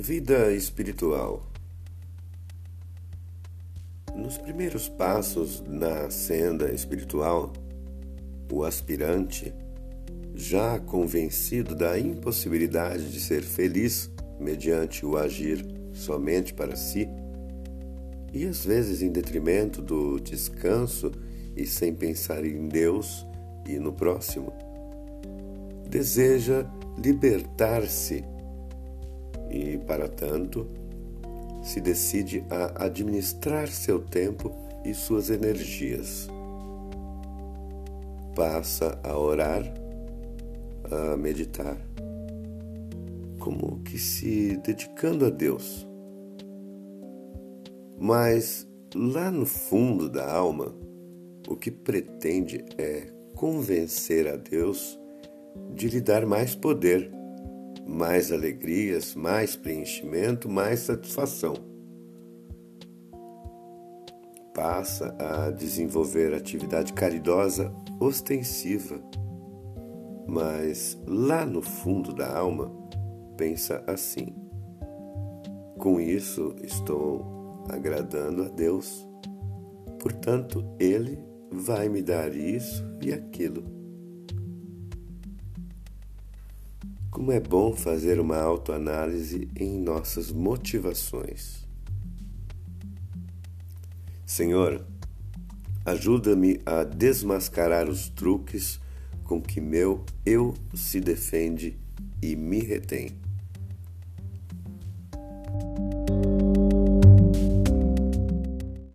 Vida espiritual. Nos primeiros passos na senda espiritual, o aspirante, já convencido da impossibilidade de ser feliz mediante o agir somente para si, e às vezes em detrimento do descanso e sem pensar em Deus e no próximo, deseja libertar-se e, para tanto, se decide a administrar seu tempo e suas energias. Passa a orar, a meditar, como que se dedicando a Deus. Mas lá no fundo da alma, o que pretende é convencer a Deus de lhe dar mais poder mais alegrias, mais preenchimento, mais satisfação. Passa a desenvolver atividade caridosa ostensiva, mas lá no fundo da alma pensa assim: com isso estou agradando a Deus, portanto, Ele vai me dar isso e aquilo. Como é bom fazer uma autoanálise em nossas motivações. Senhor, ajuda-me a desmascarar os truques com que meu eu se defende e me retém.